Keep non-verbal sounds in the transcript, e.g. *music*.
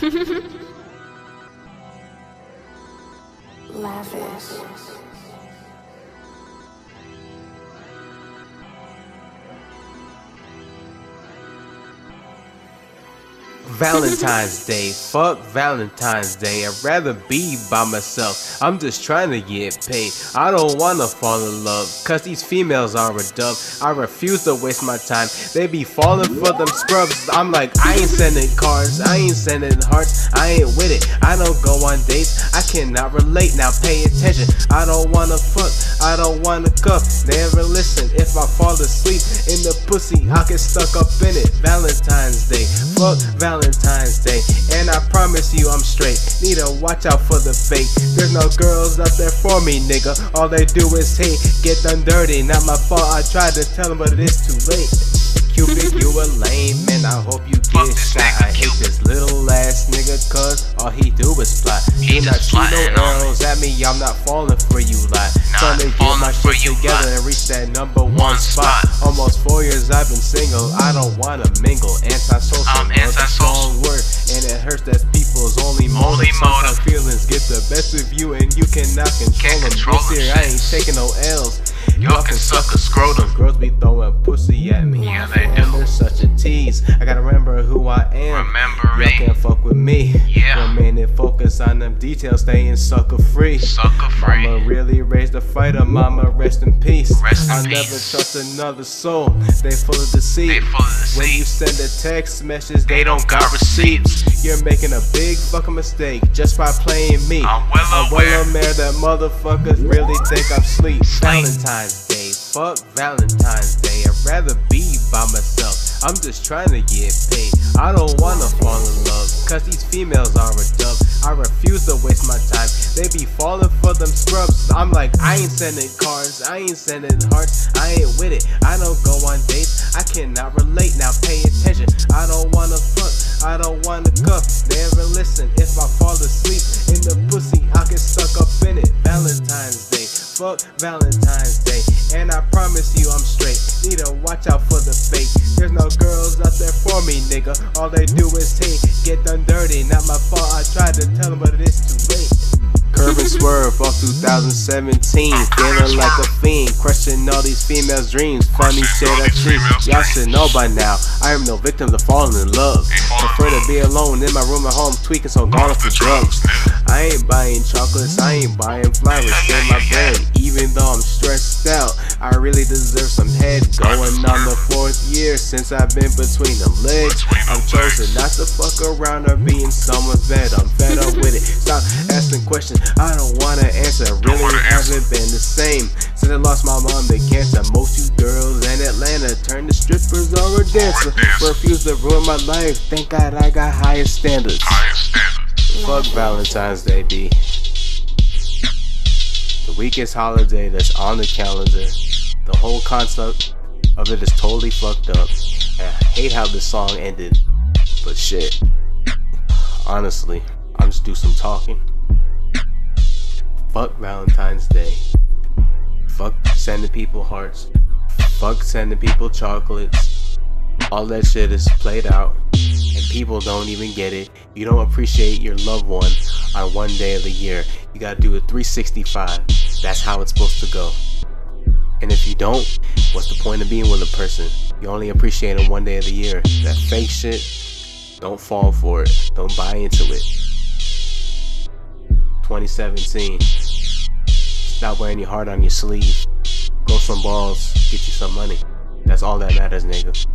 *laughs* Lavish. Valentine's Day, fuck Valentine's Day. I'd rather be by myself. I'm just trying to get paid. I don't wanna fall in love, cause these females are a dub. I refuse to waste my time. They be falling for them scrubs. I'm like, I ain't sending cards, I ain't sending hearts, I ain't with it. I don't go on dates, I cannot relate. Now pay attention. I don't wanna fuck, I don't wanna cuff. Never listen if I fall asleep in the pussy, I get stuck up in it. Valentine's Day, fuck Valentine's Valentine's Day. And I promise you I'm straight. Need to watch out for the fake. There's no girls up there for me, nigga. All they do is hate, get done dirty. Not my fault, I tried to tell them, but it is too late. Cupid, you a lame man, I hope you get shot. I hate this little ass nigga, cause all he do is plot. He not shoot no arrows at me, I'm not falling for you. Trying to get my shit together and reach that number one spot. Almost four years I've been single, I don't wanna mingle. Antisocial, I'm antisocial and it hurts that people's only motive. Sometimes feelings get the best of you and you cannot control them. This year I ain't taking no L's. Y'all can suck a scrotum. Girls be throwing pussy at me. Yeah, they do. They're such a tease. I gotta remember who I am. Remember Y'all me. can't fuck with me. Yeah. A minute, focus on them details, staying sucker free. Sucker free. Mama really raised a fighter. Mama, rest in peace. Rest in I'll peace. never trust another soul. They full of deceit. They full of deceit. When you send a text message, they, They don't got receipts. You're making a big fucking mistake just by playing me. I'm well I'm aware. well aware that motherfuckers really think I'm sleep. Sleep. Valentine's Day, fuck Valentine's Day. I'd rather be by myself. I'm just trying to get paid. I don't wanna fall in love, cause these females are a dub. I refuse to waste my time. They be falling for them scrubs. I'm like, I ain't sending cards, I ain't sending hearts, I ain't with it. I don't go on dates, I cannot relate. Now pay attention. I don't wanna fuck, I don't wanna cuff. Never listen if I fall asleep in the pussy, I get stuck up in it. Valentine's Day, fuck Valentine's Day. And I promise you I'm straight. Need to watch out for the fake. There's no girls out there for me, nigga. All they do is hate, get done dirty. Not my fault, I tried to tell them, but it is too late. And swerve off 2017. Feeling like a fiend, crushing all these females' dreams. Funny shit all I see. Y'all should know by now. I am no victim to falling in love. Ain't falling in Prefer to be alone in my room at home, tweaking, so gone off the drugs. I ain't buying chocolates, I ain't buying flowers in my bed. Even though I'm stressed out, I really deserve some head. Going on the fourth year since I've been between the legs. I'm chosen not to fuck around or be in someone's bed. I'm fed up with it. Stop asking questions. I don't wanna answer. Really haven't been the same since I lost my mom to cancer. Most you girls in Atlanta turn to strippers or a dancer. Refuse to ruin my life. Thank God I got higher standards. Highest standards. Fuck Valentine's Day, B. Weakest holiday that's on the calendar. The whole concept of it is totally fucked up. I hate how this song ended. But shit. Honestly, I'm just do some talking. Fuck Valentine's Day. Fuck sending people hearts. Fuck sending people chocolates. All that shit is played out and people don't even get it. You don't appreciate your loved one on one day of the year. You gotta do it 365. That's how it's supposed to go. And if you don't, what's the point of being with a person? You only appreciate them one day of the year. That fake shit, don't fall for it. Don't buy into it. 2017. Stop wearing your heart on your sleeve. Grow some balls, get you some money. That's all that matters, nigga.